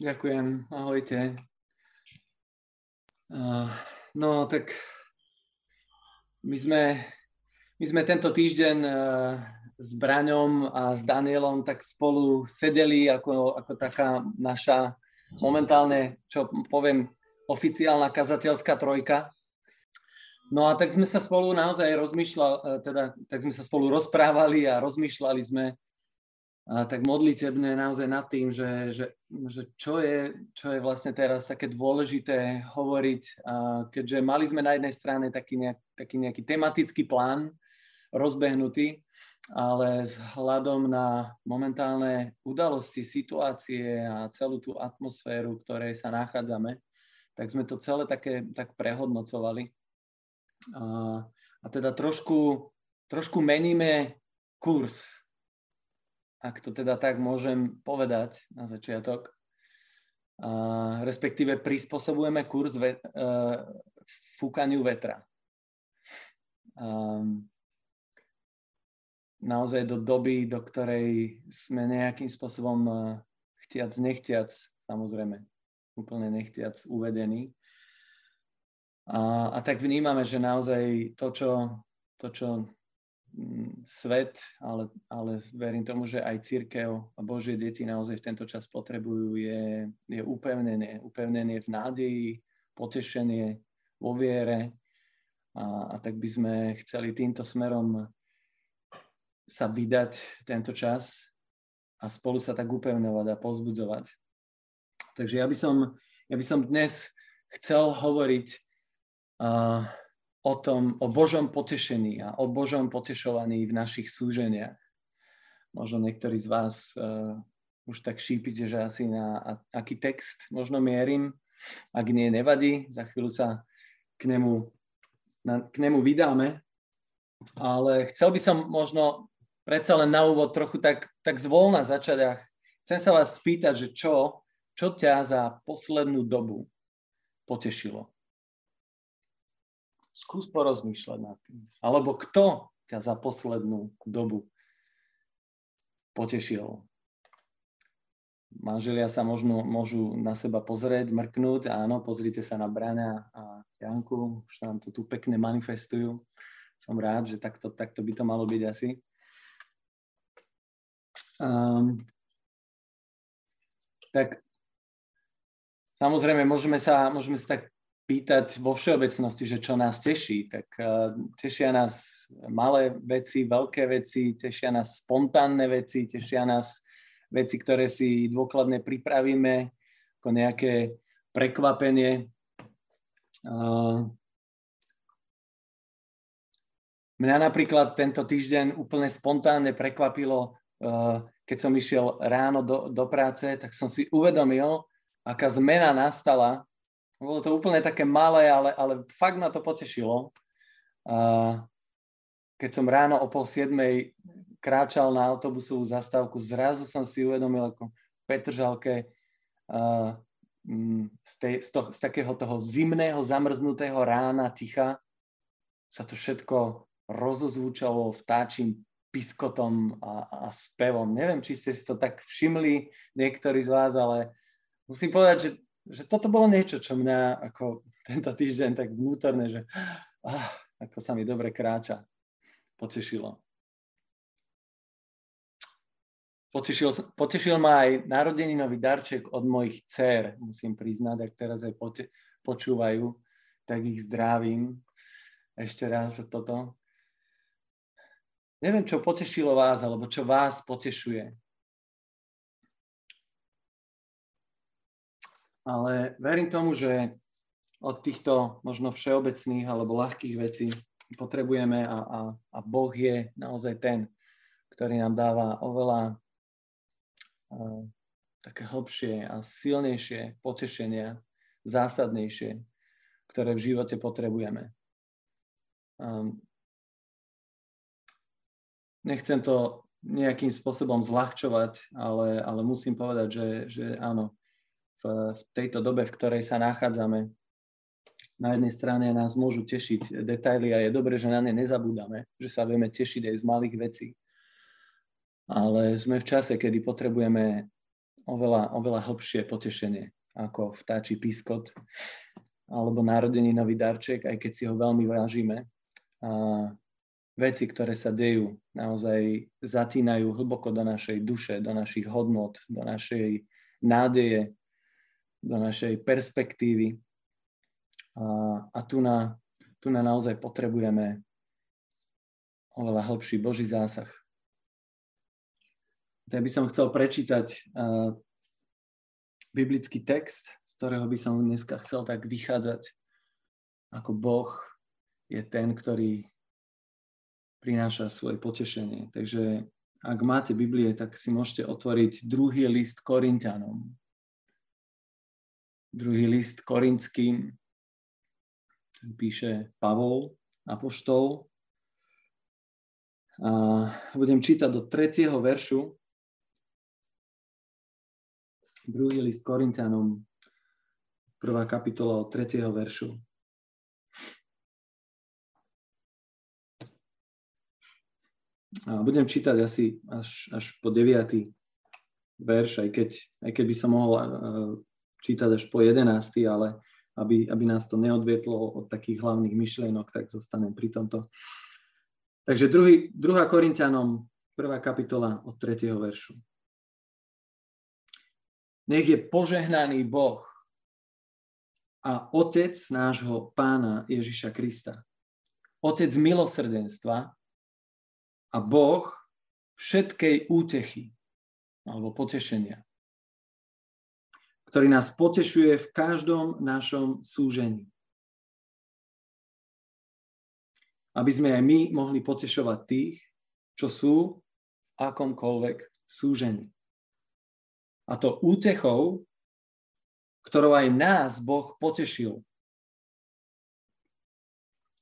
Ďakujem, ahojte. No tak my sme, my sme tento týždeň uh, s Braňom a s Danielom tak spolu sedeli ako, ako taká naša momentálne, čo poviem, oficiálna kazateľská trojka. No a tak sme sa spolu naozaj rozmýšľali, e, teda tak sme sa spolu rozprávali a rozmýšľali sme tak modlitebné naozaj nad tým, že, že, že čo, je, čo je vlastne teraz také dôležité hovoriť, keďže mali sme na jednej strane taký, nejak, taký nejaký tematický plán rozbehnutý, ale vzhľadom na momentálne udalosti, situácie a celú tú atmosféru, v ktorej sa nachádzame, tak sme to celé také tak prehodnocovali. A, a teda trošku, trošku meníme kurz ak to teda tak môžem povedať na začiatok. Uh, respektíve prispôsobujeme kurz ve, uh, fúkaniu vetra. Um, naozaj do doby, do ktorej sme nejakým spôsobom uh, chtiac, nechtiac, samozrejme, úplne nechtiac uvedení. A, a tak vnímame, že naozaj to, čo, to, čo svet, ale, ale verím tomu, že aj církev a Božie deti naozaj v tento čas potrebujú, je, je upevnenie. Upevnenie v nádeji, potešenie vo viere. A, a tak by sme chceli týmto smerom sa vydať tento čas a spolu sa tak upevňovať a pozbudzovať. Takže ja by som, ja by som dnes chcel hovoriť uh, o tom, o Božom potešení a o Božom potešovaní v našich súženiach. Možno niektorí z vás uh, už tak šípite, že asi na aký text možno mierim. Ak nie, nevadí, za chvíľu sa k nemu, na, k nemu vydáme. Ale chcel by som možno predsa len na úvod trochu tak, tak zvolna začať a chcem sa vás spýtať, že čo, čo ťa za poslednú dobu potešilo? Skús porozmýšľať nad tým. Alebo kto ťa za poslednú dobu potešil? Manželia sa možno, môžu na seba pozrieť, mrknúť. Áno, pozrite sa na Brania a Janku, už nám to tu pekne manifestujú. Som rád, že takto, takto by to malo byť asi. Um, tak samozrejme, môžeme sa, môžeme sa tak pýtať vo všeobecnosti, že čo nás teší, tak uh, tešia nás malé veci, veľké veci, tešia nás spontánne veci, tešia nás veci, ktoré si dôkladne pripravíme, ako nejaké prekvapenie. Uh, mňa napríklad tento týždeň úplne spontánne prekvapilo, uh, keď som išiel ráno do, do práce, tak som si uvedomil, aká zmena nastala bolo to úplne také malé, ale, ale fakt ma to potešilo. Keď som ráno o pol siedmej kráčal na autobusovú zastávku, zrazu som si uvedomil, ako v Petržalke uh, z, tej, z, to, z takého toho zimného, zamrznutého rána ticha sa to všetko rozozvúčalo vtáčim piskotom a, a spevom. Neviem, či ste si to tak všimli niektorí z vás, ale musím povedať, že že toto bolo niečo, čo mňa ako tento týždeň tak vnútorne, že ah, ako sa mi dobre kráča, potešilo. Potešil, potešil ma aj narodeninový darček od mojich dcer, musím priznať, ak teraz aj pote, počúvajú, tak ich zdravím. Ešte raz toto. Neviem, čo potešilo vás, alebo čo vás potešuje. Ale verím tomu, že od týchto možno všeobecných alebo ľahkých vecí potrebujeme a, a, a Boh je naozaj ten, ktorý nám dáva oveľa uh, také hlbšie a silnejšie potešenia, zásadnejšie, ktoré v živote potrebujeme. Um, nechcem to nejakým spôsobom zľahčovať, ale, ale musím povedať, že, že áno, v, v tejto dobe, v ktorej sa nachádzame. Na jednej strane nás môžu tešiť detaily a je dobré, že na ne nezabúdame, že sa vieme tešiť aj z malých vecí. Ale sme v čase, kedy potrebujeme oveľa, oveľa hlbšie potešenie ako vtáči piskot alebo narodeninový darček, aj keď si ho veľmi vážime. A veci, ktoré sa dejú, naozaj zatínajú hlboko do našej duše, do našich hodnot, do našej nádeje, do našej perspektívy. A, a tu, na, tu na naozaj potrebujeme oveľa hĺbší Boží zásah. Tak by som chcel prečítať uh, biblický text, z ktorého by som dneska chcel tak vychádzať, ako Boh je ten, ktorý prináša svoje potešenie. Takže ak máte Biblie, tak si môžete otvoriť druhý list Korintianom. Druhý list korinským píše Pavol, apoštol. A budem čítať do tretieho veršu Druhý list Korintianom, prvá kapitola od tretieho veršu. A budem čítať asi až, až po 9. verš, aj keď, aj keď by som mohol uh, čítať až po 11. ale aby, aby nás to neodvietlo od takých hlavných myšlienok, tak zostanem pri tomto. Takže druhý, druhá Korintianom, prvá kapitola od 3. veršu. Nech je požehnaný Boh a Otec nášho Pána Ježiša Krista. Otec milosrdenstva a Boh všetkej útechy alebo potešenia, ktorý nás potešuje v každom našom súžení. Aby sme aj my mohli potešovať tých, čo sú akomkoľvek súžení. A to útechou, ktorou aj nás Boh potešil.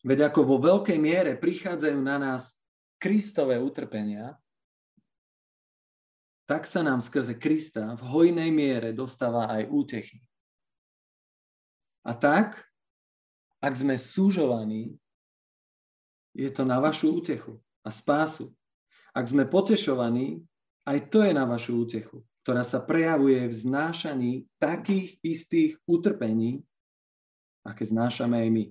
Veď ako vo veľkej miere prichádzajú na nás Kristové utrpenia, tak sa nám skrze Krista v hojnej miere dostáva aj útechy. A tak, ak sme súžovaní, je to na vašu útechu a spásu. Ak sme potešovaní, aj to je na vašu útechu ktorá sa prejavuje v znášaní takých istých utrpení, aké znášame aj my.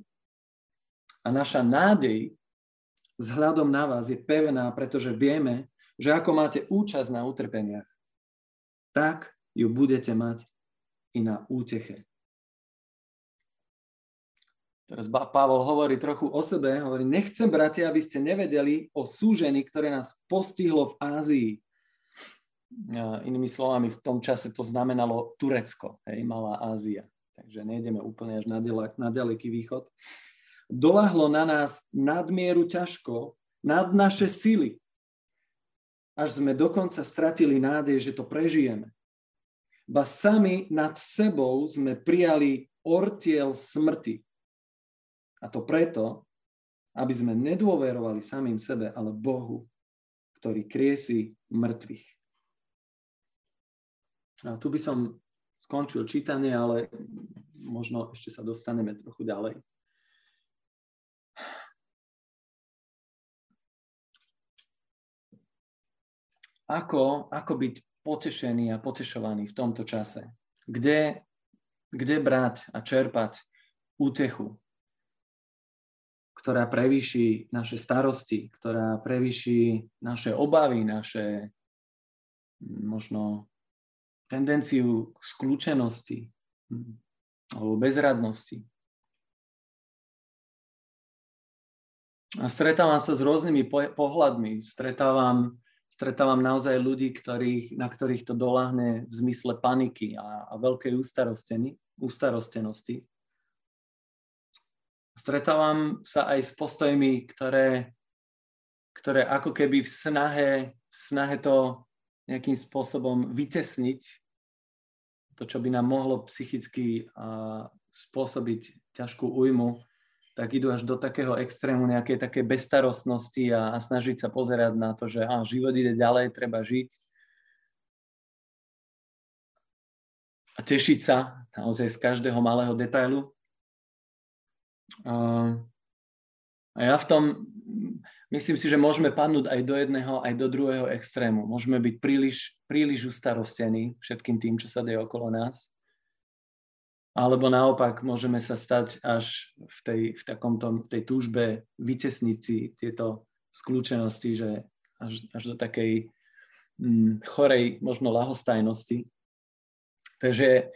A naša nádej vzhľadom na vás je pevná, pretože vieme, že ako máte účasť na utrpeniach, tak ju budete mať i na úteche. Teraz Pavol hovorí trochu o sebe, hovorí, nechcem, bratia, aby ste nevedeli o súžení, ktoré nás postihlo v Ázii Inými slovami, v tom čase to znamenalo Turecko, hej, Malá Ázia. Takže nejdeme úplne až na, ďaleký východ. Dolahlo na nás nadmieru ťažko, nad naše sily. Až sme dokonca stratili nádej, že to prežijeme. Ba sami nad sebou sme prijali ortiel smrti. A to preto, aby sme nedôverovali samým sebe, ale Bohu, ktorý kriesi mŕtvych. A tu by som skončil čítanie, ale možno ešte sa dostaneme trochu ďalej. Ako, ako byť potešený a potešovaný v tomto čase? Kde, kde brať a čerpať útechu, ktorá prevýši naše starosti, ktorá prevýši naše obavy, naše možno tendenciu k skľúčenosti hm, alebo bezradnosti. A stretávam sa s rôznymi pohľadmi. Stretávam, stretávam naozaj ľudí, ktorých, na ktorých to doláhne v zmysle paniky a, a veľkej ústarostenosti. Stretávam sa aj s postojmi, ktoré, ktoré ako keby v snahe, v snahe to nejakým spôsobom vytesniť to, čo by nám mohlo psychicky spôsobiť ťažkú újmu, tak idú až do takého extrému nejakej také bestarostnosti a, a snažiť sa pozerať na to, že á, život ide ďalej, treba žiť. A tešiť sa naozaj z každého malého detailu. A, a ja v tom myslím si, že môžeme padnúť aj do jedného, aj do druhého extrému. Môžeme byť príliš, príliš ustarostení všetkým tým, čo sa deje okolo nás. Alebo naopak môžeme sa stať až v tej, v takomto, tej túžbe vycesniť si tieto skľúčenosti, že až, až do takej hm, chorej možno lahostajnosti. Takže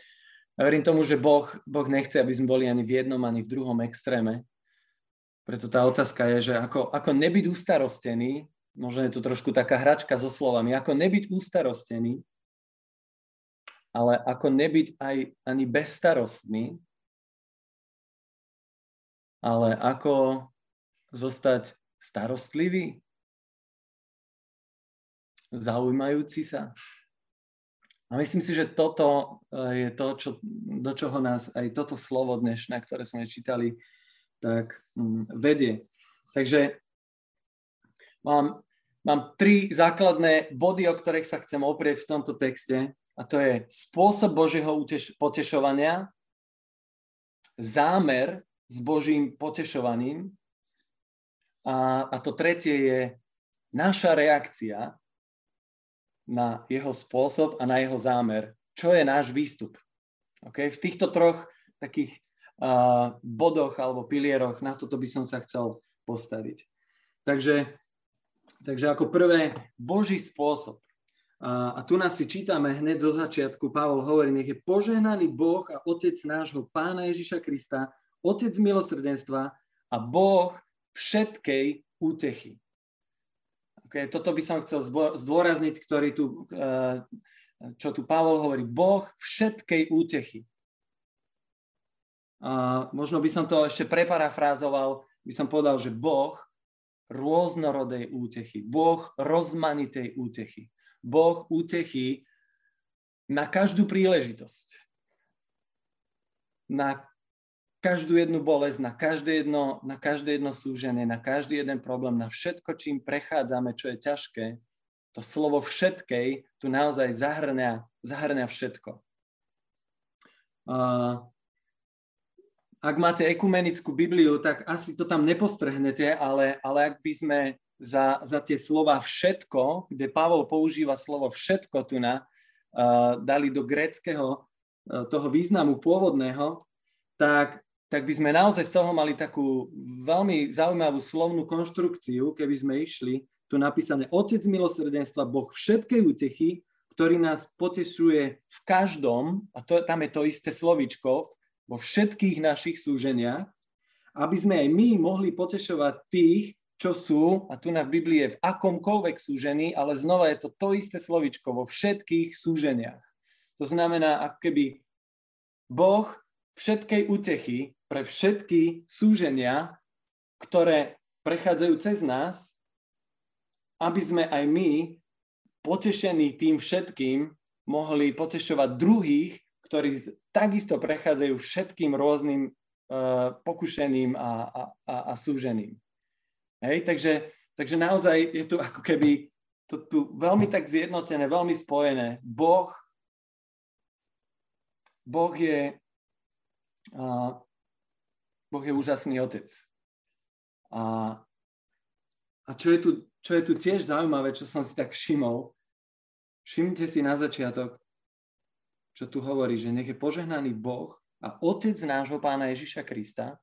ja verím tomu, že boh, boh nechce, aby sme boli ani v jednom, ani v druhom extréme, preto tá otázka je, že ako, ako nebyť ustarostený, možno je to trošku taká hračka so slovami, ako nebyť ustarostený, ale ako nebyť aj ani bezstarostný, ale ako zostať starostlivý, zaujímajúci sa. A myslím si, že toto eh, je to, čo, do čoho nás aj toto slovo dnešné, ktoré sme čítali, tak mm, vedie. Takže mám, mám tri základné body, o ktorých sa chcem oprieť v tomto texte. A to je spôsob Božieho potešovania, zámer s Božím potešovaním a, a to tretie je naša reakcia na jeho spôsob a na jeho zámer. Čo je náš výstup? Okay? V týchto troch takých uh, bodoch alebo pilieroch, na toto by som sa chcel postaviť. Takže, takže ako prvé, Boží spôsob. A, a tu nás si čítame hneď zo začiatku, Pavol hovorí, nech je požehnaný Boh a Otec nášho Pána Ježiša Krista, Otec milosrdenstva a Boh všetkej útechy. Okay, toto by som chcel zdôrazniť, ktorý tu, čo tu Pavol hovorí. Boh všetkej útechy. A možno by som to ešte preparafrázoval, by som povedal, že Boh rôznorodej útechy, Boh rozmanitej útechy, Boh útechy na každú príležitosť, na každú jednu bolesť, na každé jedno, na každé jedno súženie, na každý jeden problém, na všetko, čím prechádzame, čo je ťažké, to slovo všetkej tu naozaj zahrňa, zahrňa všetko. Uh, ak máte ekumenickú Bibliu, tak asi to tam nepostrhnete, ale, ale ak by sme za, za tie slova všetko, kde Pavol používa slovo všetko tu na, uh, dali do gréckého uh, toho významu pôvodného, tak, tak by sme naozaj z toho mali takú veľmi zaujímavú slovnú konštrukciu, keby sme išli, tu napísané Otec milosrdenstva, Boh všetkej útechy, ktorý nás potešuje v každom, a to, tam je to isté slovičko, vo všetkých našich súženiach, aby sme aj my mohli potešovať tých, čo sú, a tu na Biblii je v akomkoľvek súžení, ale znova je to to isté slovičko vo všetkých súženiach. To znamená, ako keby Boh všetkej útechy pre všetky súženia, ktoré prechádzajú cez nás, aby sme aj my, potešení tým všetkým, mohli potešovať druhých, ktorí takisto prechádzajú všetkým rôznym uh, pokušením a, a, a, a súžením. Hej, takže, takže naozaj je tu ako keby to tu veľmi tak zjednotené, veľmi spojené. Boh, boh je uh, Boh je úžasný otec. A, a čo, je tu, čo je tu tiež zaujímavé, čo som si tak všimol, všimnite si na začiatok, čo tu hovorí, že nech je požehnaný Boh a Otec nášho Pána Ježiša Krista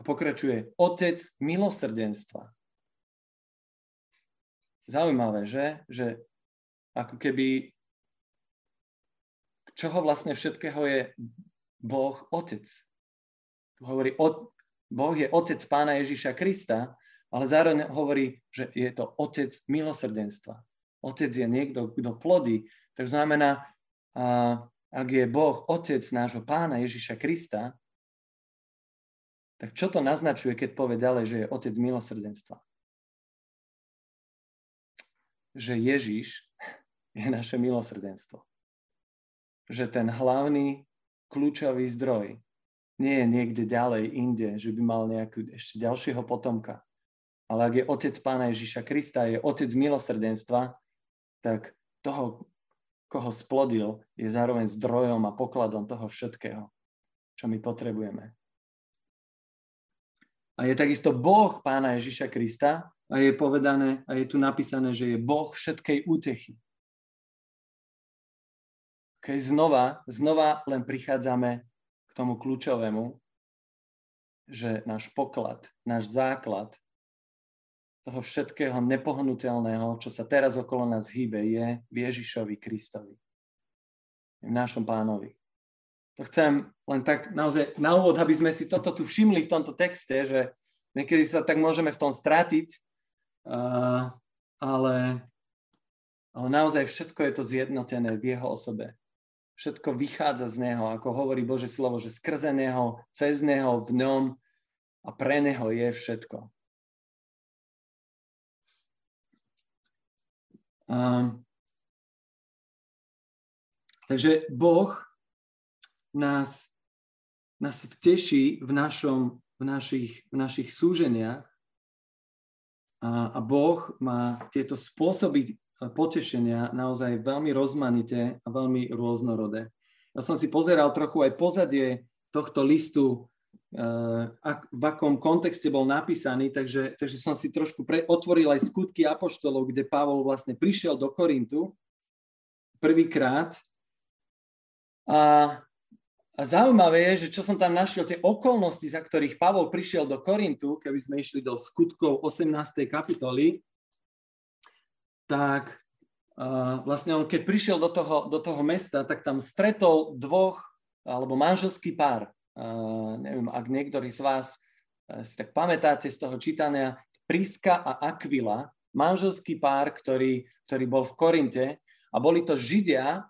a pokračuje Otec milosrdenstva. Zaujímavé, že? Že ako keby čoho vlastne všetkého je Boh Otec. Tu hovorí, Boh je Otec Pána Ježiša Krista, ale zároveň hovorí, že je to Otec milosrdenstva. Otec je niekto, kto plodí to znamená, ak je Boh Otec nášho pána Ježiša Krista, tak čo to naznačuje, keď povie ďalej, že je Otec milosrdenstva? Že Ježiš je naše milosrdenstvo. Že ten hlavný kľúčový zdroj nie je niekde ďalej, inde, že by mal nejakú ešte ďalšieho potomka. Ale ak je Otec Pána Ježiša Krista, je Otec milosrdenstva, tak toho koho splodil, je zároveň zdrojom a pokladom toho všetkého, čo my potrebujeme. A je takisto Boh pána Ježiša Krista a je povedané a je tu napísané, že je Boh všetkej útechy. Keď znova, znova len prichádzame k tomu kľúčovému, že náš poklad, náš základ toho všetkého nepohnutelného, čo sa teraz okolo nás hýbe, je v Ježišovi Kristovi. V našom pánovi. To chcem len tak naozaj na úvod, aby sme si toto tu všimli v tomto texte, že niekedy sa tak môžeme v tom stratiť, uh, ale, ale naozaj všetko je to zjednotené v jeho osobe. Všetko vychádza z neho, ako hovorí Bože slovo, že skrze neho, cez neho, v ňom a pre neho je všetko. Um, takže Boh nás, nás vteší v, našom, v, našich, v našich súženiach a, a Boh má tieto spôsoby potešenia naozaj veľmi rozmanité a veľmi rôznorodé. Ja som si pozeral trochu aj pozadie tohto listu, ak, v akom kontexte bol napísaný, takže, takže som si trošku pre, otvoril aj skutky apoštolov, kde Pavol vlastne prišiel do Korintu prvýkrát. A, a zaujímavé je, že čo som tam našiel, tie okolnosti, za ktorých Pavol prišiel do Korintu, keby sme išli do skutkov 18. kapitoly, tak uh, vlastne on keď prišiel do toho, do toho mesta, tak tam stretol dvoch, alebo manželský pár. Uh, neviem, ak niektorí z vás uh, si tak pamätáte z toho čítania, Priska a Aquila, manželský pár, ktorý, ktorý bol v Korinte a boli to Židia,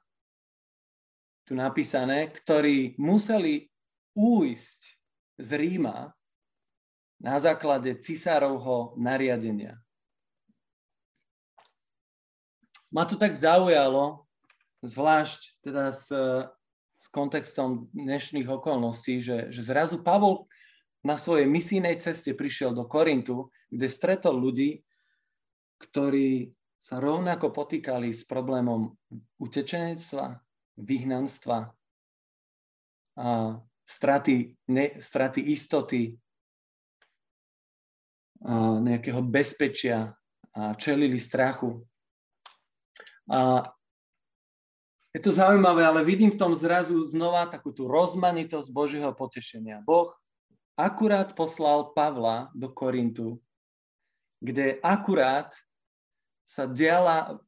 tu napísané, ktorí museli újsť z Ríma na základe cisárovho nariadenia. Ma to tak zaujalo, zvlášť teda s, s kontextom dnešných okolností, že, že zrazu Pavol na svojej misijnej ceste prišiel do Korintu, kde stretol ľudí, ktorí sa rovnako potýkali s problémom utečenectva, vyhnanstva a straty, ne, straty istoty, a nejakého bezpečia a čelili strachu. A je to zaujímavé, ale vidím v tom zrazu znova takú tú rozmanitosť Božieho potešenia. Boh akurát poslal Pavla do Korintu, kde akurát sa diala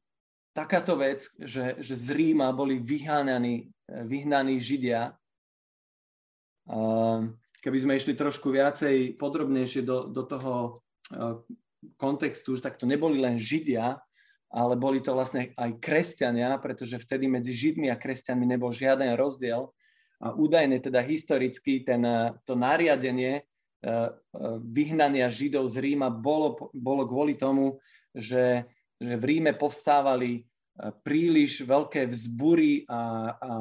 takáto vec, že, že z Ríma boli vyhnaní, vyhnaní Židia. Keby sme išli trošku viacej podrobnejšie do, do toho kontextu, že tak to neboli len Židia, ale boli to vlastne aj kresťania, pretože vtedy medzi Židmi a kresťanmi nebol žiaden rozdiel. A údajne teda historicky ten, to nariadenie vyhnania Židov z Ríma bolo, bolo kvôli tomu, že, že v Ríme povstávali e, príliš veľké vzbury a, a,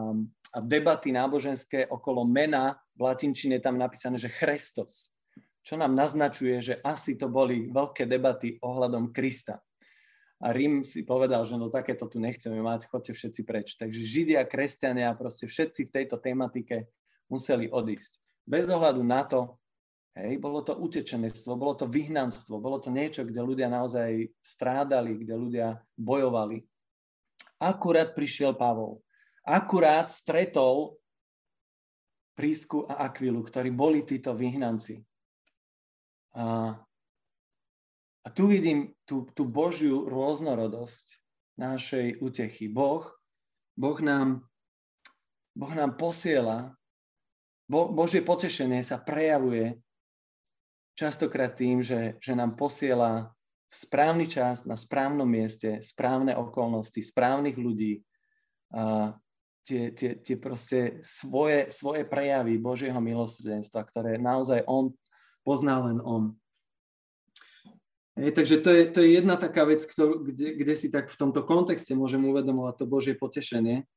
a debaty náboženské okolo mena. V latinčine je tam napísané, že Christos, čo nám naznačuje, že asi to boli veľké debaty ohľadom Krista. A Rím si povedal, že no takéto tu nechceme mať, chodte všetci preč. Takže Židia, kresťania, proste všetci v tejto tematike museli odísť. Bez ohľadu na to, hej, bolo to utečenectvo, bolo to vyhnanstvo, bolo to niečo, kde ľudia naozaj strádali, kde ľudia bojovali. Akurát prišiel Pavol. Akurát stretol Prísku a Akvilu, ktorí boli títo vyhnanci. A a tu vidím tú, tú Božiu rôznorodosť našej utechy. Boh, boh, nám, boh nám posiela, bo, Božie potešenie sa prejavuje častokrát tým, že, že nám posiela v správny čas, na správnom mieste, správne okolnosti, správnych ľudí, a tie, tie, tie proste svoje, svoje prejavy Božieho milosrdenstva, ktoré naozaj On pozná len On. Hej, takže to je, to je jedna taká vec, ktorú, kde, kde si tak v tomto kontexte môžem uvedomovať to Božie potešenie.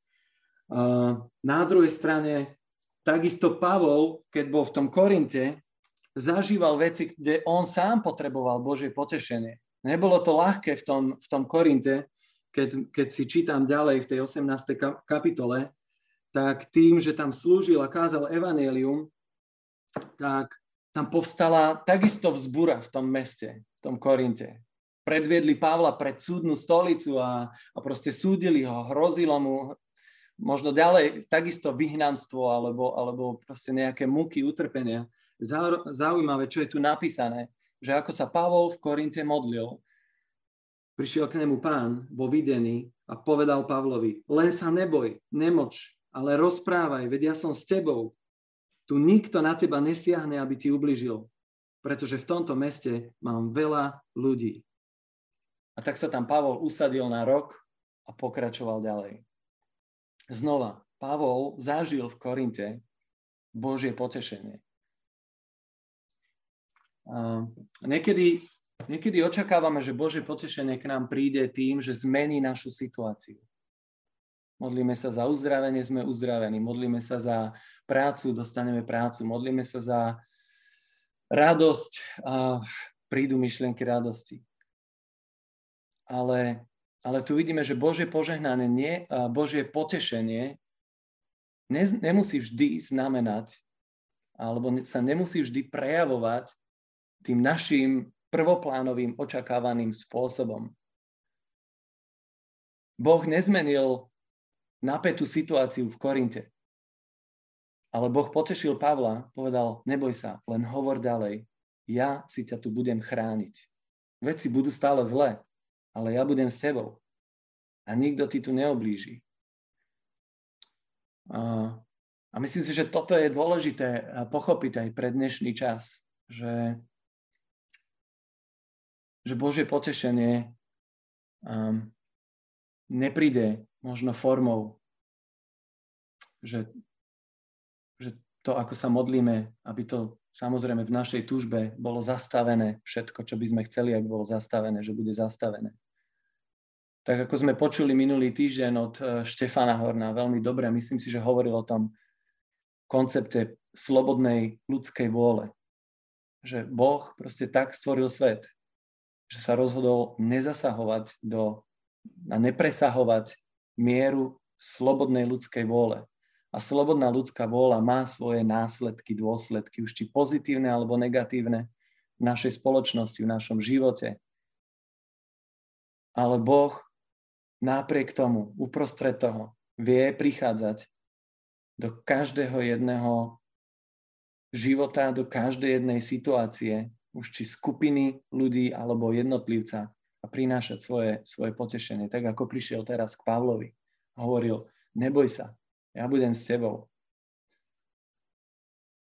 Uh, na druhej strane, takisto Pavol, keď bol v tom Korinte, zažíval veci, kde on sám potreboval Božie potešenie. Nebolo to ľahké v tom, v tom Korinte, keď, keď si čítam ďalej v tej 18. kapitole, tak tým, že tam slúžil a kázal evanelium, tak tam povstala takisto vzbúra v tom meste, v tom Korinte. Predviedli Pavla pred súdnu stolicu a, a proste súdili ho, hrozilo mu možno ďalej takisto vyhnanstvo alebo, alebo proste nejaké muky, utrpenia. Zaujímavé, čo je tu napísané, že ako sa Pavol v Korinte modlil, prišiel k nemu pán vo videní a povedal Pavlovi, len sa neboj, nemoč, ale rozprávaj, veď ja som s tebou. Tu nikto na teba nesiahne, aby ti ubližil, pretože v tomto meste mám veľa ľudí. A tak sa tam Pavol usadil na rok a pokračoval ďalej. Znova, Pavol zažil v Korinte Božie potešenie. A niekedy, niekedy očakávame, že Božie potešenie k nám príde tým, že zmení našu situáciu. Modlíme sa za uzdravenie, sme uzdravení. Modlíme sa za prácu, dostaneme prácu. Modlíme sa za radosť a prídu myšlienky radosti. Ale ale tu vidíme, že Božie požehnanie, nie, Božie potešenie ne, nemusí vždy znamenať, alebo sa nemusí vždy prejavovať tým našim prvoplánovým očakávaným spôsobom. Boh nezmenil napätú situáciu v Korinte. Ale Boh potešil Pavla, povedal, neboj sa, len hovor ďalej, ja si ťa tu budem chrániť. Veci budú stále zlé, ale ja budem s tebou. A nikto ti tu neoblíži. A, a myslím si, že toto je dôležité pochopiť aj pre dnešný čas, že, že Božie potešenie um, nepríde možno formou, že, že to, ako sa modlíme, aby to samozrejme v našej túžbe bolo zastavené, všetko, čo by sme chceli, ak bolo zastavené, že bude zastavené. Tak ako sme počuli minulý týždeň od e, Štefana Horna, veľmi dobre, myslím si, že hovoril o tom koncepte slobodnej ľudskej vôle. Že Boh proste tak stvoril svet, že sa rozhodol nezasahovať do, a nepresahovať mieru slobodnej ľudskej vôle. A slobodná ľudská vôľa má svoje následky, dôsledky, už či pozitívne alebo negatívne v našej spoločnosti, v našom živote. Ale Boh napriek tomu, uprostred toho, vie prichádzať do každého jedného života, do každej jednej situácie, už či skupiny ľudí alebo jednotlivca a prinášať svoje, svoje potešenie. Tak ako prišiel teraz k Pavlovi a hovoril, neboj sa, ja budem s tebou.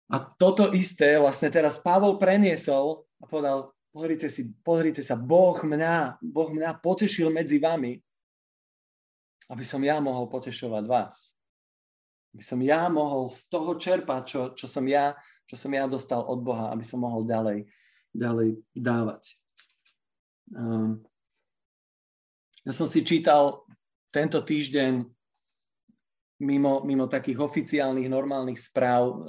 A toto isté vlastne teraz Pavol preniesol a povedal, pozrite, si, pozrite sa, Boh mňa, boh mňa potešil medzi vami, aby som ja mohol potešovať vás. Aby som ja mohol z toho čerpať, čo, čo, som, ja, čo som ja dostal od Boha, aby som mohol ďalej, ďalej dávať. Um, ja som si čítal tento týždeň mimo, mimo takých oficiálnych, normálnych správ uh,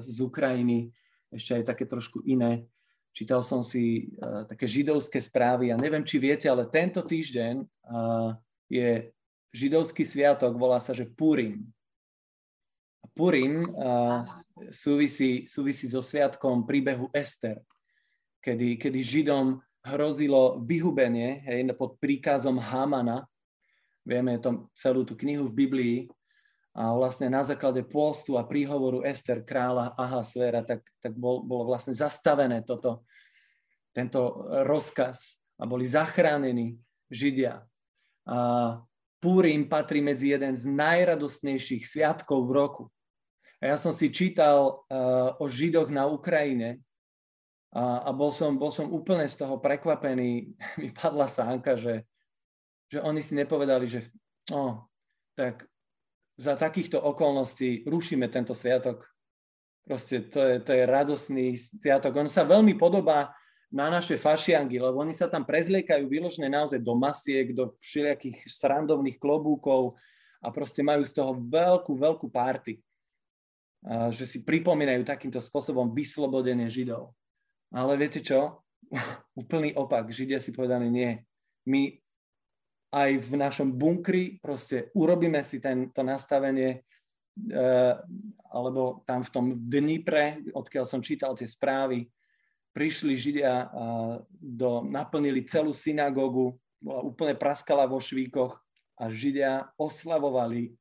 z Ukrajiny, ešte aj také trošku iné. Čítal som si uh, také židovské správy a neviem, či viete, ale tento týždeň uh, je židovský sviatok, volá sa, že Purim. Purim súvisí, súvisí so sviatkom príbehu Ester, kedy, kedy Židom hrozilo vyhubenie hej, pod príkazom Hamana. Vieme to celú tú knihu v Biblii, a vlastne na základe pôstu a príhovoru Ester kráľa Ahasvera, tak, tak bol, bolo vlastne zastavené toto, tento rozkaz a boli zachránení Židia. A Púrim patrí medzi jeden z najradostnejších sviatkov v roku. A ja som si čítal uh, o Židoch na Ukrajine a, a bol, som, bol som úplne z toho prekvapený. Mi padla sánka, že, že oni si nepovedali, že oh, tak za takýchto okolností rušíme tento sviatok. Proste to je, to je radosný sviatok. On sa veľmi podobá na naše fašiangy, lebo oni sa tam prezliekajú vyložené naozaj do masiek, do všelijakých srandovných klobúkov a proste majú z toho veľkú, veľkú párty. Že si pripomínajú takýmto spôsobom vyslobodenie Židov. Ale viete čo? Úplný opak. Židia si povedali nie. My aj v našom bunkri proste urobíme si tento nastavenie alebo tam v tom Dnipre, odkiaľ som čítal tie správy, prišli Židia, do, naplnili celú synagógu, bola úplne praskala vo švíkoch a Židia oslavovali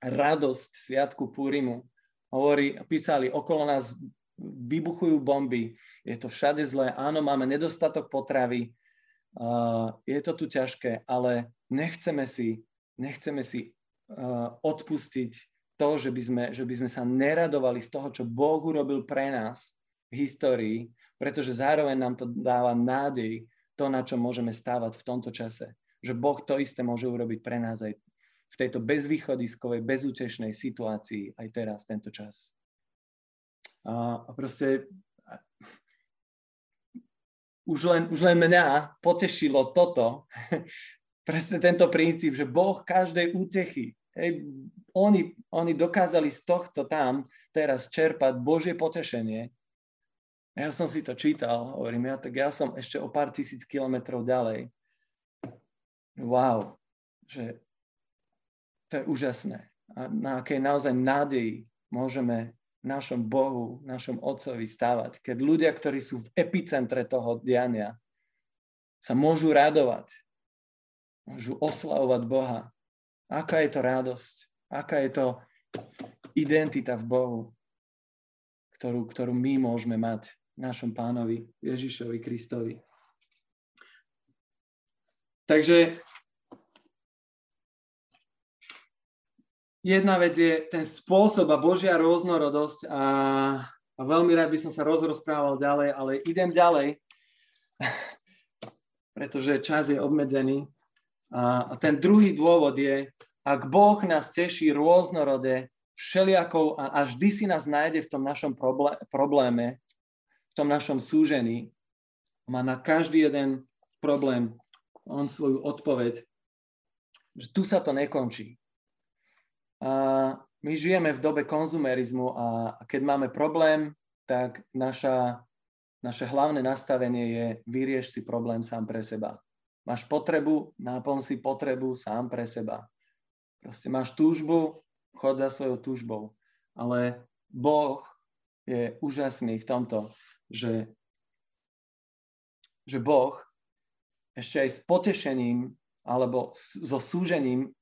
radosť Sviatku Púrimu. Hovorí, písali, okolo nás vybuchujú bomby, je to všade zlé, áno, máme nedostatok potravy, uh, je to tu ťažké, ale nechceme si, nechceme si uh, odpustiť to, že by, sme, že by sme sa neradovali z toho, čo Boh urobil pre nás v histórii pretože zároveň nám to dáva nádej, to, na čo môžeme stávať v tomto čase. Že Boh to isté môže urobiť pre nás aj v tejto bezvýchodiskovej, bezútešnej situácii aj teraz, tento čas. A, proste už len, už len mňa potešilo toto, presne tento princíp, že Boh každej útechy, hej, oni, oni dokázali z tohto tam teraz čerpať Božie potešenie ja som si to čítal, hovorím, ja, tak ja som ešte o pár tisíc kilometrov ďalej. Wow, že to je úžasné. A na akej naozaj nádeji môžeme našom Bohu, našom Otcovi stávať. Keď ľudia, ktorí sú v epicentre toho diania, sa môžu radovať, môžu oslavovať Boha. Aká je to radosť? Aká je to identita v Bohu, ktorú, ktorú my môžeme mať našom pánovi Ježišovi Kristovi. Takže jedna vec je ten spôsob a Božia rôznorodosť a, a veľmi rád by som sa rozprával ďalej, ale idem ďalej, pretože čas je obmedzený. A, a ten druhý dôvod je, ak Boh nás teší rôznorode, všelijakou a, a vždy si nás nájde v tom našom probléme, v tom našom súžení. Má na každý jeden problém on svoju odpoveď, že tu sa to nekončí. My žijeme v dobe konzumerizmu a keď máme problém, tak naša, naše hlavné nastavenie je vyrieš si problém sám pre seba. Máš potrebu, náplň si potrebu sám pre seba. Proste máš túžbu, chod za svojou túžbou. Ale Boh je úžasný v tomto, že, že Boh ešte aj s potešením alebo so súžením,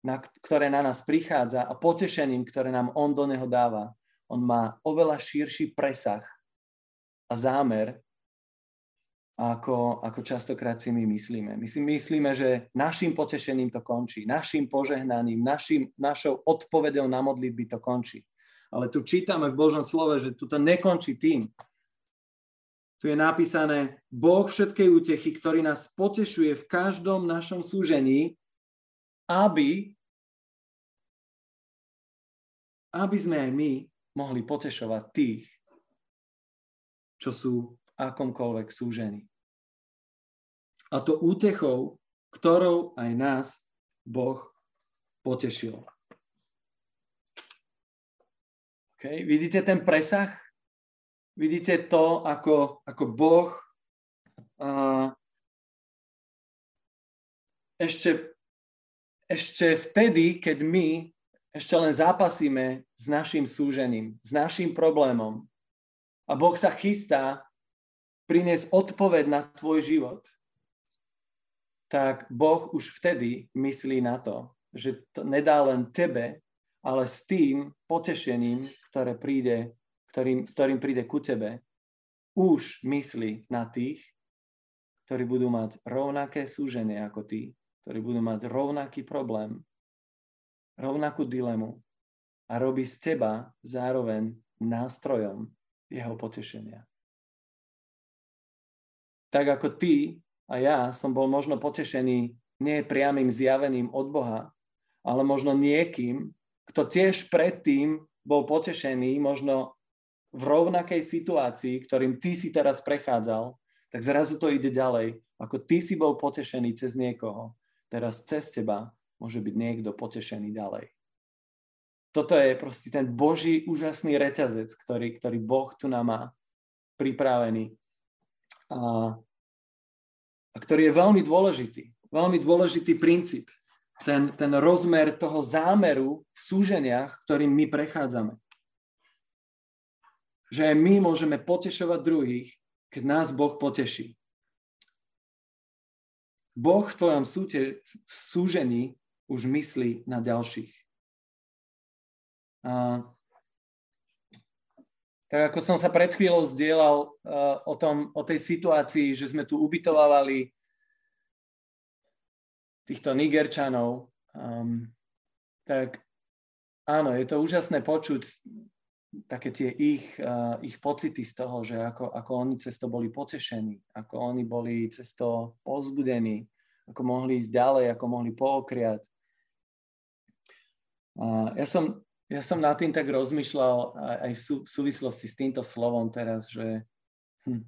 na, ktoré na nás prichádza a potešením, ktoré nám On do Neho dáva, On má oveľa širší presah a zámer, ako, ako častokrát si my myslíme. My si myslíme, že našim potešením to končí, našim požehnaním, našim, našou odpovedou na modlitby to končí. Ale tu čítame v Božom slove, že tu to nekončí tým, tu je napísané, Boh všetkej útechy, ktorý nás potešuje v každom našom súžení, aby, aby sme aj my mohli potešovať tých, čo sú v akomkoľvek súžení. A to útechou, ktorou aj nás Boh potešil. Okay. Vidíte ten presah? Vidíte to, ako, ako Boh uh, ešte, ešte vtedy, keď my ešte len zápasíme s našim súžením, s našim problémom. A Boh sa chystá priniesť odpoveď na tvoj život, tak Boh už vtedy myslí na to, že to nedá len tebe, ale s tým potešením, ktoré príde ktorým, s ktorým príde ku tebe, už myslí na tých, ktorí budú mať rovnaké súženie ako ty, ktorí budú mať rovnaký problém, rovnakú dilemu a robí z teba zároveň nástrojom jeho potešenia. Tak ako ty a ja som bol možno potešený nie priamým zjavením od Boha, ale možno niekým, kto tiež predtým bol potešený možno v rovnakej situácii, ktorým ty si teraz prechádzal, tak zrazu to ide ďalej. Ako ty si bol potešený cez niekoho, teraz cez teba môže byť niekto potešený ďalej. Toto je proste ten Boží úžasný reťazec, ktorý, ktorý Boh tu nám má pripravený a, a ktorý je veľmi dôležitý. Veľmi dôležitý princíp. ten, ten rozmer toho zámeru v súženiach, ktorým my prechádzame. Že aj my môžeme potešovať druhých, keď nás Boh poteší. Boh v tvojom súte, v súžení už myslí na ďalších. A, tak ako som sa pred chvíľou zdieľal uh, o, tom, o tej situácii, že sme tu ubytovávali týchto Nigerčanov, um, tak áno, je to úžasné počuť také tie ich, uh, ich pocity z toho, že ako, ako oni cez to boli potešení, ako oni boli cez to pozbudení, ako mohli ísť ďalej, ako mohli pookriať. Uh, ja, som, ja som nad tým tak rozmýšľal aj v, sú, v súvislosti s týmto slovom teraz, že hm,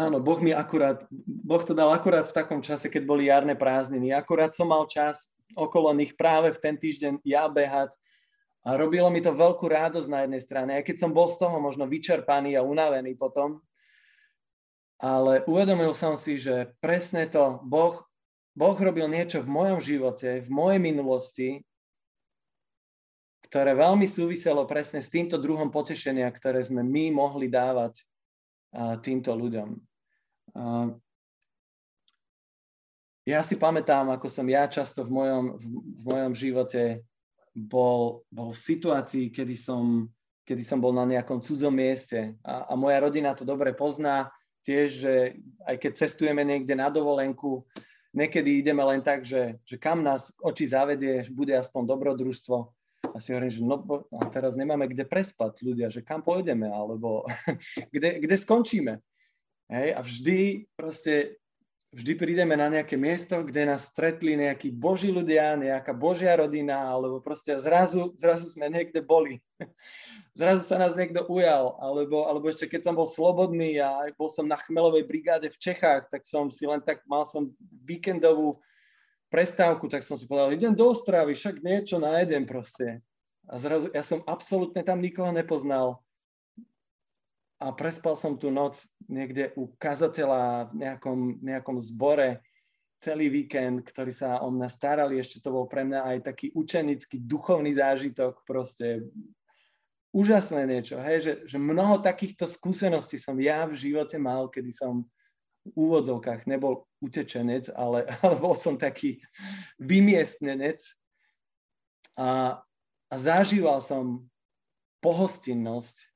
Áno, Boh mi akurát, Boh to dal akurát v takom čase, keď boli jarné prázdniny. Akurát som mal čas okolo nich práve v ten týždeň ja behať a robilo mi to veľkú rádosť na jednej strane, aj keď som bol z toho možno vyčerpaný a unavený potom. Ale uvedomil som si, že presne to, Boh, boh robil niečo v mojom živote, v mojej minulosti, ktoré veľmi súviselo presne s týmto druhom potešenia, ktoré sme my mohli dávať týmto ľuďom. Ja si pamätám, ako som ja často v mojom, v mojom živote bol, bol v situácii, kedy som, kedy som bol na nejakom cudzom mieste a, a moja rodina to dobre pozná tiež, že aj keď cestujeme niekde na dovolenku, niekedy ideme len tak, že, že kam nás oči zavedie, bude aspoň dobrodružstvo. A si hovorím, že no, a teraz nemáme kde prespať ľudia, že kam pôjdeme, alebo kde, kde skončíme. Hej, a vždy proste, vždy prídeme na nejaké miesto, kde nás stretli nejakí boží ľudia, nejaká božia rodina, alebo proste zrazu, zrazu sme niekde boli. zrazu sa nás niekto ujal, alebo, alebo ešte keď som bol slobodný a bol som na chmelovej brigáde v Čechách, tak som si len tak, mal som víkendovú prestávku, tak som si povedal, idem do Ostravy, však niečo nájdem proste. A zrazu, ja som absolútne tam nikoho nepoznal a prespal som tú noc niekde u kazateľa v nejakom, nejakom zbore celý víkend, ktorý sa o mňa starali. Ešte to bol pre mňa aj taký učenický, duchovný zážitok, proste úžasné niečo, hej, že, že mnoho takýchto skúseností som ja v živote mal, kedy som v úvodzovkách nebol utečenec, ale, ale bol som taký vymiestnenec a, a zažíval som pohostinnosť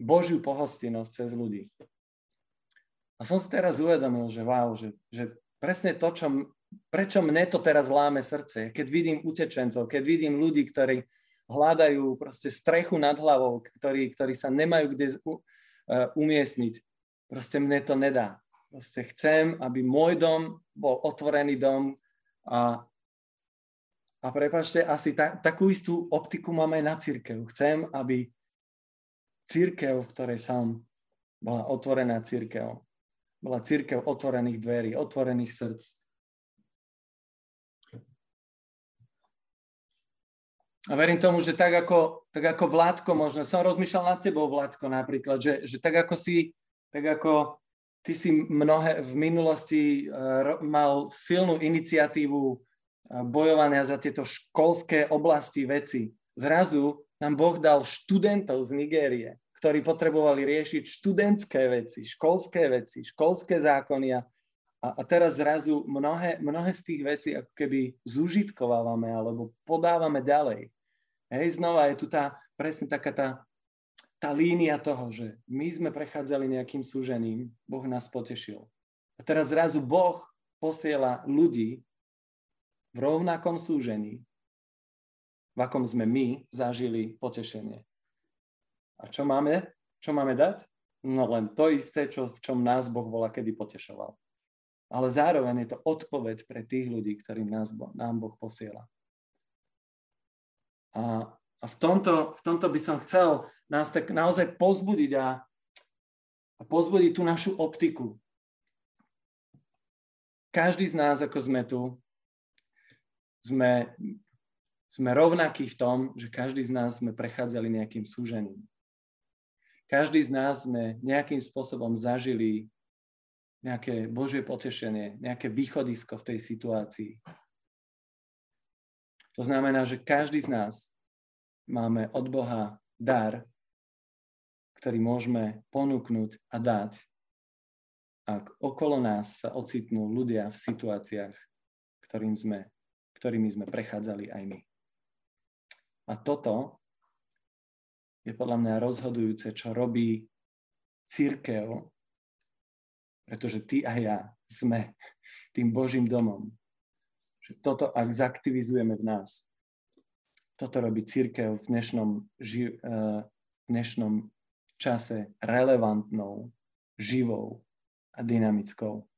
Božiu pohostinnosť cez ľudí. A som si teraz uvedomil, že wow, že, že presne to, čo, prečo mne to teraz láme srdce, keď vidím utečencov, keď vidím ľudí, ktorí hľadajú proste strechu nad hlavou, ktorí, ktorí sa nemajú kde uh, umiestniť. Proste mne to nedá. Proste chcem, aby môj dom bol otvorený dom a, a prepačte, asi ta, takú istú optiku máme aj na církev. Chcem, aby církev, v ktorej som, bola otvorená církev. Bola církev otvorených dverí, otvorených srdc. A verím tomu, že tak ako, tak ako Vládko možno, som rozmýšľal nad tebou, Vládko, napríklad, že, že tak ako si, tak ako ty si mnohé v minulosti uh, mal silnú iniciatívu uh, bojovania za tieto školské oblasti veci. Zrazu nám Boh dal študentov z Nigérie, ktorí potrebovali riešiť študentské veci, školské veci, školské zákony a, a teraz zrazu mnohé, mnohé z tých vecí ako keby zužitkovávame alebo podávame ďalej. Hej, znova je tu tá, presne taká tá, tá línia toho, že my sme prechádzali nejakým súžením, Boh nás potešil. A teraz zrazu Boh posiela ľudí v rovnakom súžení, v akom sme my zažili potešenie. A čo máme? Čo máme dať? No len to isté, čo, v čom nás Boh volá, kedy potešoval. Ale zároveň je to odpoveď pre tých ľudí, ktorým nás, nám Boh posiela. A, a v, tomto, v tomto by som chcel nás tak naozaj pozbudiť a, a pozbudiť tú našu optiku. Každý z nás, ako sme tu, sme, sme rovnakí v tom, že každý z nás sme prechádzali nejakým súžením. Každý z nás sme nejakým spôsobom zažili nejaké Božie potešenie, nejaké východisko v tej situácii. To znamená, že každý z nás máme od Boha dar, ktorý môžeme ponúknuť a dať, ak okolo nás sa ocitnú ľudia v situáciách, ktorým sme, ktorými sme prechádzali aj my. A toto je podľa mňa rozhodujúce, čo robí církev, pretože ty a ja sme tým Božím domom. Že toto, ak zaktivizujeme v nás, toto robí církev v dnešnom, ži, uh, dnešnom čase relevantnou, živou a dynamickou.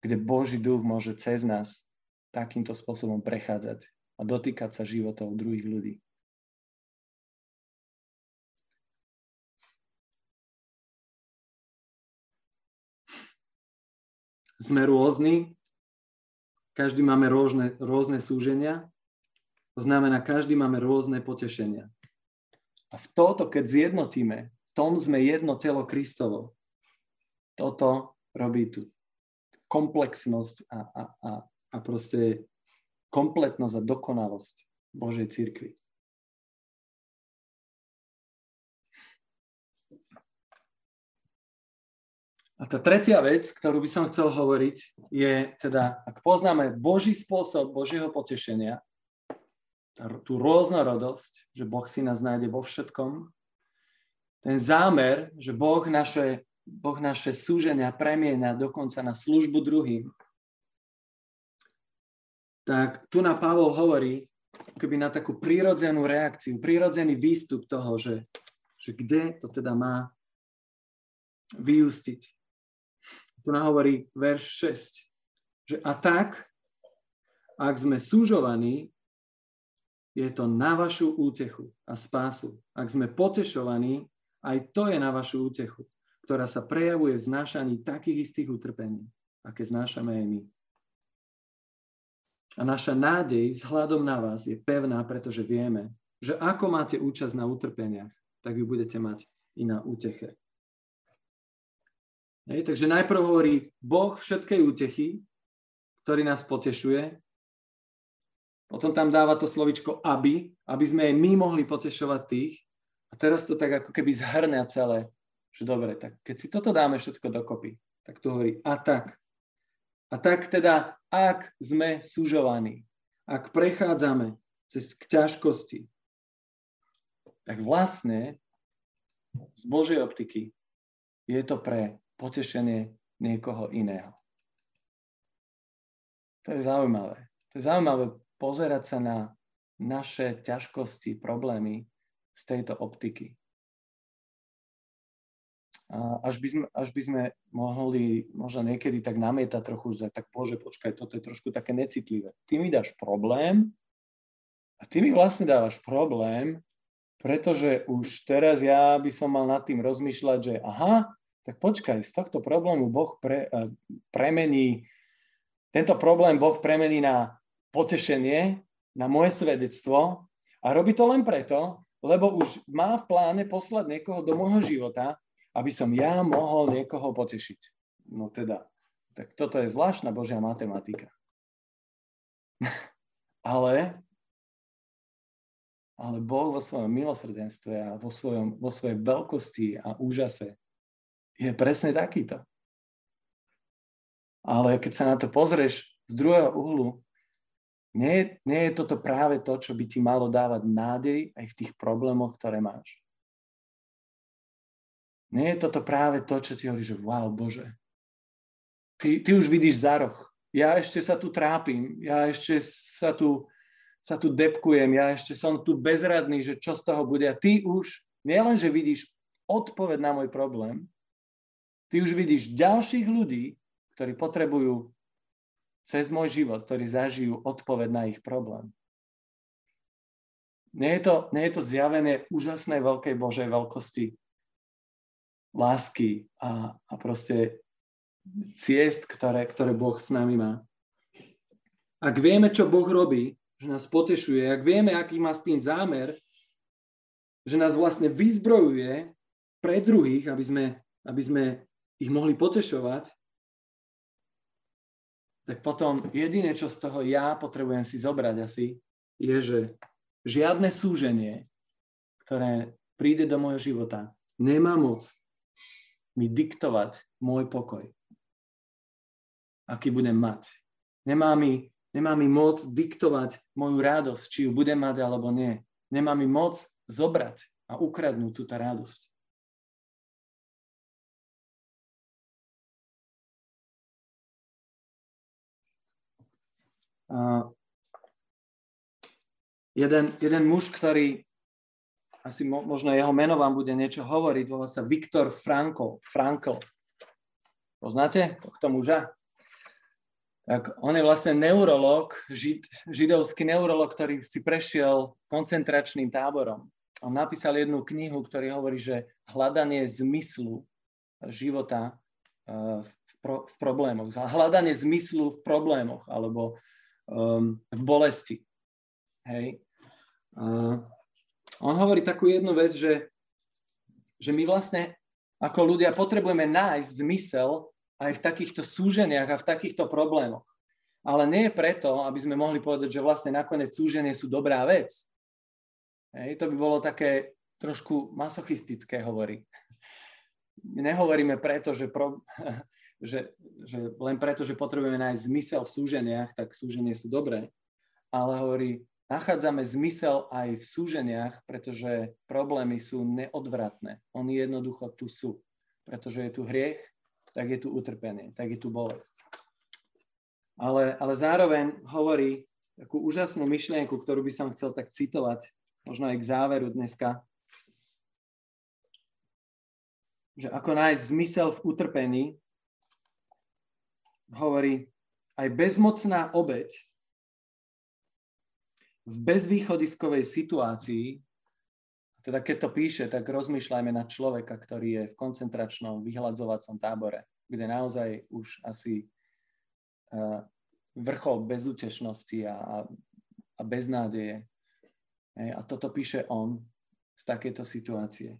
Kde Boží duch môže cez nás takýmto spôsobom prechádzať a dotýkať sa životov druhých ľudí. Sme rôzni, každý máme rôzne, rôzne súženia, to znamená, každý máme rôzne potešenia. A v toto, keď zjednotíme, v tom sme jedno telo Kristovo. Toto robí tu komplexnosť a, a, a, a proste kompletnosť a dokonalosť Božej církvy. A tá tretia vec, ktorú by som chcel hovoriť, je teda, ak poznáme Boží spôsob Božieho potešenia, tú rôznorodosť, že Boh si nás nájde vo všetkom, ten zámer, že Boh naše, boh naše súženia premieňa dokonca na službu druhým, tak tu na Pavol hovorí, keby na takú prírodzenú reakciu, prírodzený výstup toho, že, že kde to teda má vyústiť tu hovorí verš 6, že a tak, ak sme súžovaní, je to na vašu útechu a spásu. Ak sme potešovaní, aj to je na vašu útechu, ktorá sa prejavuje v znášaní takých istých utrpení, aké znášame aj my. A naša nádej vzhľadom na vás je pevná, pretože vieme, že ako máte účasť na utrpeniach, tak ju budete mať i na úteche. Hej, takže najprv hovorí Boh všetkej útechy, ktorý nás potešuje. Potom tam dáva to slovičko aby, aby sme aj my mohli potešovať tých. A teraz to tak ako keby zhrňa celé, že dobre, tak keď si toto dáme všetko dokopy, tak tu hovorí a tak. A tak teda, ak sme sužovaní, ak prechádzame cez k ťažkosti, tak vlastne z Božej optiky je to pre potešenie niekoho iného. To je zaujímavé. To je zaujímavé pozerať sa na naše ťažkosti, problémy z tejto optiky. Až by, sme, až by sme mohli možno niekedy tak namietať trochu, že tak bože, počkaj, toto je trošku také necitlivé. Ty mi dáš problém a ty mi vlastne dávaš problém, pretože už teraz ja by som mal nad tým rozmýšľať, že aha, tak počkaj, z tohto problému Boh pre, e, premení, tento problém Boh premení na potešenie, na moje svedectvo a robí to len preto, lebo už má v pláne poslať niekoho do môjho života, aby som ja mohol niekoho potešiť. No teda, tak toto je zvláštna Božia matematika. ale, ale Boh vo svojom milosrdenstve a vo, svojom, vo svojej veľkosti a úžase je presne takýto. Ale keď sa na to pozrieš z druhého uhlu, nie, nie je toto práve to, čo by ti malo dávať nádej aj v tých problémoch, ktoré máš. Nie je toto práve to, čo ti hovorí, že wow, Bože, ty, ty už vidíš za roh. Ja ešte sa tu trápim, ja ešte sa tu, sa tu depkujem, ja ešte som tu bezradný, že čo z toho bude. A ty už nielen, že vidíš odpoveď na môj problém, Ty už vidíš ďalších ľudí, ktorí potrebujú cez môj život, ktorí zažijú odpoveď na ich problém. Nie je to, nie je to zjavené úžasnej veľkej Božej veľkosti, lásky a, a proste ciest, ktoré, ktoré Boh s nami má. Ak vieme, čo Boh robí, že nás potešuje, ak vieme, aký má s tým zámer, že nás vlastne vyzbrojuje pre druhých, aby sme, aby sme ich mohli potešovať, tak potom jediné, čo z toho ja potrebujem si zobrať asi, je, že žiadne súženie, ktoré príde do môjho života, nemá moc mi diktovať môj pokoj. Aký budem mať. Nemá mi, nemá mi moc diktovať moju radosť, či ju budem mať alebo nie. Nemá mi moc zobrať a ukradnúť túto radosť. Uh, jeden, jeden muž, ktorý, asi mo, možno jeho meno vám bude niečo hovoriť, volá sa Viktor Frankl. Frankl. Poznáte tohto muža? Tak on je vlastne neurolog, žid, židovský neurolog, ktorý si prešiel koncentračným táborom. On napísal jednu knihu, ktorý hovorí, že hľadanie zmyslu života uh, v, pro, v problémoch. Hľadanie zmyslu v problémoch, alebo um, v bolesti. Hej. Uh, on hovorí takú jednu vec, že, že my vlastne ako ľudia potrebujeme nájsť zmysel aj v takýchto súženiach a v takýchto problémoch. Ale nie preto, aby sme mohli povedať, že vlastne nakoniec súženie sú dobrá vec. Hej, to by bolo také trošku masochistické hovorí. My nehovoríme preto, že, pro, že, že len preto, že potrebujeme nájsť zmysel v súženiach, tak súženie sú dobré, ale hovorí, nachádzame zmysel aj v súženiach, pretože problémy sú neodvratné. Oni jednoducho tu sú. Pretože je tu hriech, tak je tu utrpenie, tak je tu bolesť. Ale, ale zároveň hovorí takú úžasnú myšlienku, ktorú by som chcel tak citovať, možno aj k záveru dneska, že ako nájsť zmysel v utrpení, hovorí, aj bezmocná obeď v bezvýchodiskovej situácii, teda keď to píše, tak rozmýšľajme na človeka, ktorý je v koncentračnom vyhľadzovacom tábore, kde naozaj už asi uh, vrchol bezútešnosti a, a beznádeje. A toto píše on z takéto situácie.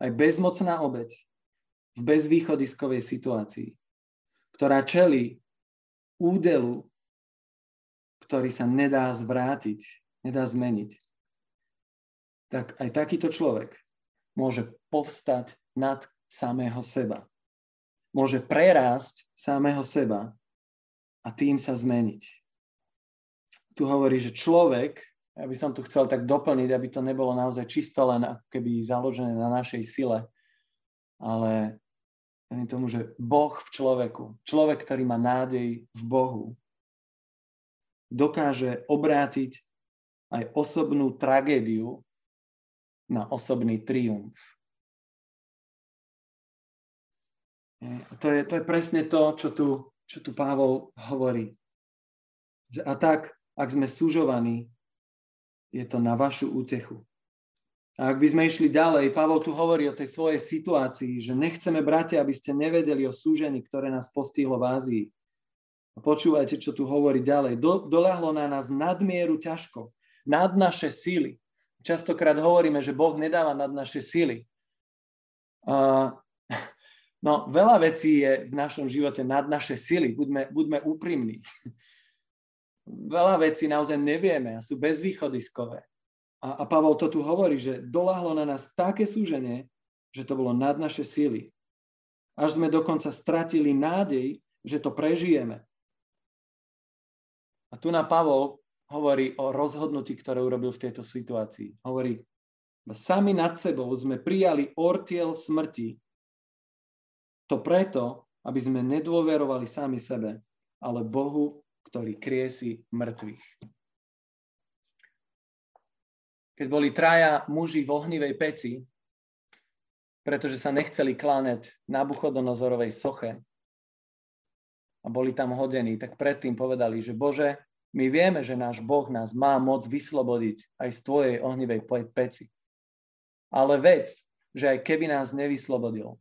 Aj bezmocná obeď v bezvýchodiskovej situácii ktorá čeli údelu, ktorý sa nedá zvrátiť, nedá zmeniť, tak aj takýto človek môže povstať nad samého seba. Môže prerásť samého seba a tým sa zmeniť. Tu hovorí, že človek, ja by som tu chcel tak doplniť, aby to nebolo naozaj čisto len keby založené na našej sile, ale tomu, že Boh v človeku, človek, ktorý má nádej v Bohu, dokáže obrátiť aj osobnú tragédiu na osobný triumf. To je, to je presne to, čo tu, čo tu Pavol hovorí. Že a tak, ak sme sužovaní, je to na vašu útechu. A ak by sme išli ďalej, Pavol tu hovorí o tej svojej situácii, že nechceme, bratia, aby ste nevedeli o súžení, ktoré nás postihlo v Ázii. A počúvajte, čo tu hovorí ďalej. Do, doľahlo na nás nadmieru ťažko, nad naše síly. Častokrát hovoríme, že Boh nedáva nad naše síly. Uh, no, veľa vecí je v našom živote nad naše síly. Buďme, buďme úprimní. Veľa vecí naozaj nevieme a sú bezvýchodiskové. A, a Pavel to tu hovorí, že doláhlo na nás také súženie, že to bolo nad naše síly. Až sme dokonca stratili nádej, že to prežijeme. A tu na Pavol hovorí o rozhodnutí, ktoré urobil v tejto situácii. Hovorí, sami nad sebou sme prijali ortiel smrti. To preto, aby sme nedôverovali sami sebe, ale Bohu, ktorý kriesi mŕtvych keď boli traja muži v ohnivej peci, pretože sa nechceli kláňať Nabuchodonozorovej soche a boli tam hodení, tak predtým povedali, že Bože, my vieme, že náš Boh nás má moc vyslobodiť aj z tvojej ohnivej peci. Ale vec, že aj keby nás nevyslobodil,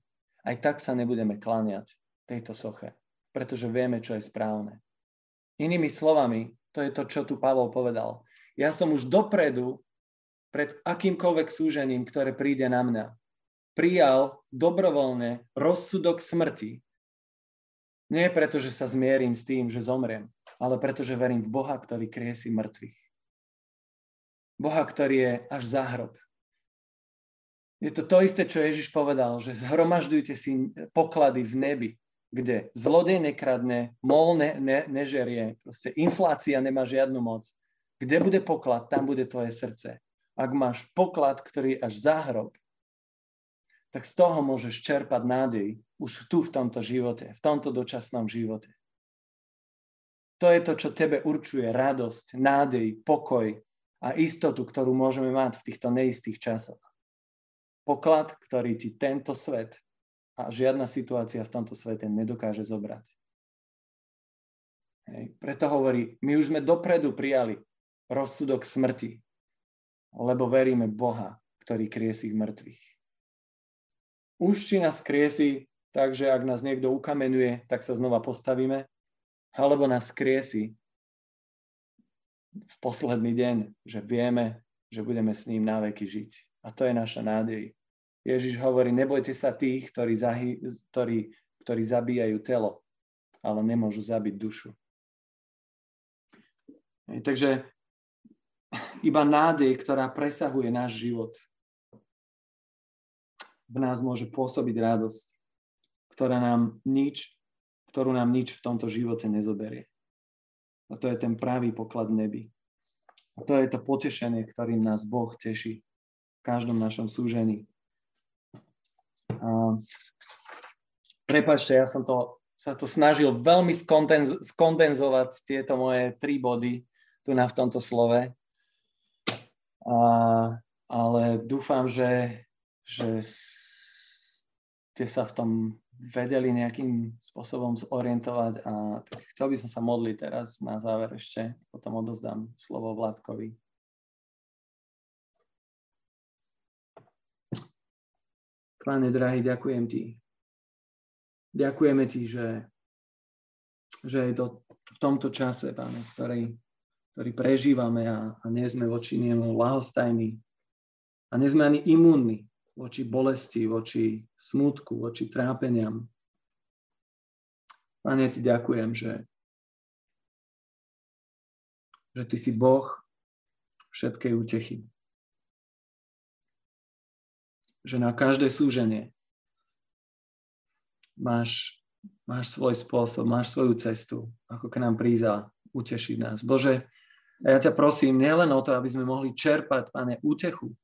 aj tak sa nebudeme kláňať tejto soche, pretože vieme, čo je správne. Inými slovami, to je to, čo tu Pavol povedal. Ja som už dopredu pred akýmkoľvek súžením, ktoré príde na mňa. Prijal dobrovoľne rozsudok smrti, Nie preto, že sa zmierim s tým, že zomriem, ale preto, že verím v Boha, ktorý kriesi mŕtvych. Boha, ktorý je až za hrob. Je to to isté, čo Ježiš povedal, že zhromažďujte si poklady v nebi, kde zlodej nekradne, mol ne, ne, nežerie, proste inflácia nemá žiadnu moc. Kde bude poklad, tam bude tvoje srdce. Ak máš poklad, ktorý je až za hrob, tak z toho môžeš čerpať nádej už tu v tomto živote, v tomto dočasnom živote. To je to, čo tebe určuje radosť, nádej, pokoj a istotu, ktorú môžeme mať v týchto neistých časoch poklad, ktorý ti tento svet a žiadna situácia v tomto svete nedokáže zobrať. Hej. Preto hovorí, my už sme dopredu prijali rozsudok smrti, lebo veríme Boha, ktorý kriesí mŕtvych. Už či nás kriesi, takže ak nás niekto ukamenuje, tak sa znova postavíme, alebo nás kriesi v posledný deň, že vieme, že budeme s ním na veky žiť. A to je naša nádej. Ježiš hovorí, nebojte sa tých, ktorí, zahy, ktorí, ktorí zabíjajú telo, ale nemôžu zabiť dušu. Takže iba nádej, ktorá presahuje náš život, v nás môže pôsobiť radosť, ktorá nám nič, ktorú nám nič v tomto živote nezoberie. A to je ten pravý poklad nebi. A to je to potešenie, ktorým nás Boh teší v každom našom súžení. Prepačte, ja som to, sa to snažil veľmi skondenz, skondenzovať tieto moje tri body tu na v tomto slove. A, ale dúfam, že, že ste sa v tom vedeli nejakým spôsobom zorientovať a chcel by som sa modliť teraz na záver ešte, potom odozdám slovo Vládkovi. Páne drahý, ďakujem Ti. Ďakujeme Ti, že, že je to v tomto čase, Páne, ktorý, ktorý prežívame a, a nie sme voči nemu lahostajní a nie sme ani imunní voči bolesti, voči smutku, voči trápeniam. Pane, Ti ďakujem, že, že Ty si Boh všetkej útechy že na každé súženie máš, máš svoj spôsob, máš svoju cestu, ako k nám príza utešiť nás. Bože, ja ťa prosím nielen o to, aby sme mohli čerpať, Pane, útechu,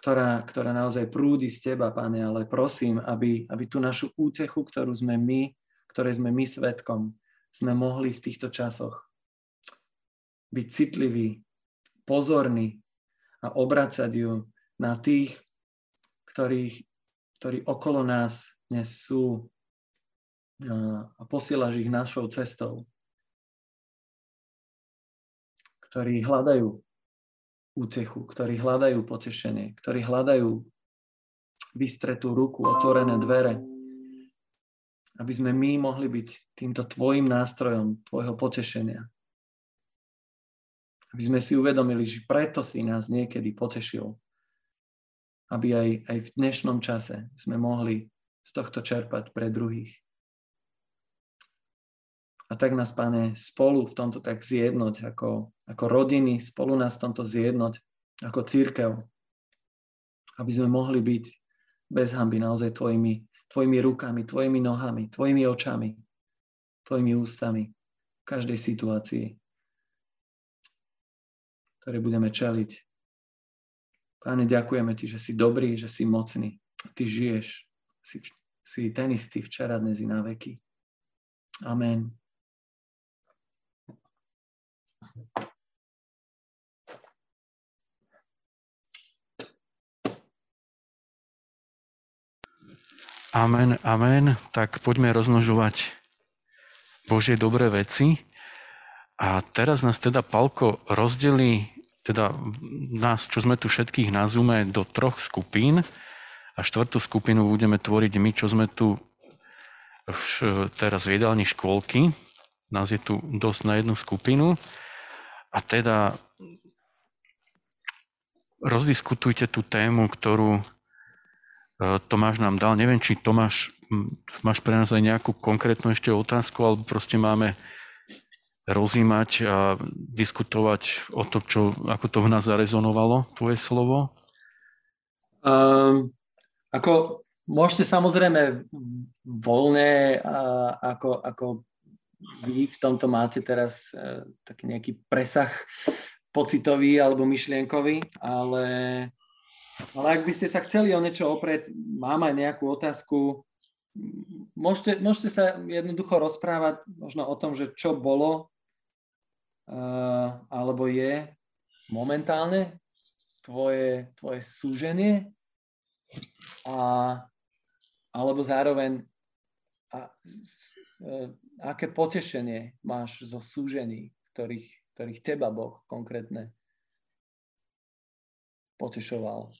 ktorá, ktorá naozaj prúdi z Teba, Pane, ale prosím, aby, aby tú našu útechu, ktorú sme my, ktoré sme my svetkom, sme mohli v týchto časoch byť citliví, pozorní a obracať ju na tých, ktorých, ktorí okolo nás dnes sú a posielaš ich našou cestou, ktorí hľadajú útechu, ktorí hľadajú potešenie, ktorí hľadajú vystretú ruku, otvorené dvere, aby sme my mohli byť týmto tvojim nástrojom, tvojho potešenia. Aby sme si uvedomili, že preto si nás niekedy potešil, aby aj, aj v dnešnom čase sme mohli z tohto čerpať pre druhých. A tak nás, Pane, spolu v tomto tak zjednoť, ako, ako rodiny, spolu nás v tomto zjednoť, ako církev, aby sme mohli byť bez hamby naozaj tvojimi, tvojimi rukami, tvojimi nohami, tvojimi očami, tvojimi ústami v každej situácii, ktoré budeme čeliť Páne, ďakujeme Ti, že si dobrý, že si mocný. Ty žiješ. Si, si ten istý včera, dnes i na veky. Amen. Amen, amen. Tak poďme rozmnožovať Božie dobré veci. A teraz nás teda Palko rozdelí teda nás, čo sme tu všetkých na Zoome, do troch skupín a štvrtú skupinu budeme tvoriť my, čo sme tu teraz v jedálni škôlky. Nás je tu dosť na jednu skupinu. A teda rozdiskutujte tú tému, ktorú e, Tomáš nám dal. Neviem, či Tomáš máš pre nás aj nejakú konkrétnu ešte otázku, alebo proste máme rozímať a diskutovať o to, čo, ako to v nás zarezonovalo, tvoje slovo? Um, ako môžete samozrejme voľne, a, ako, ako vy v tomto máte teraz uh, taký nejaký presah pocitový alebo myšlienkový, ale, ale ak by ste sa chceli o niečo oprieť, mám aj nejakú otázku, môžete, môžete sa jednoducho rozprávať možno o tom, že čo bolo uh, alebo je momentálne tvoje, tvoje súženie a, alebo zároveň a, uh, aké potešenie máš zo súžení, ktorých, ktorých teba Boh konkrétne potešoval.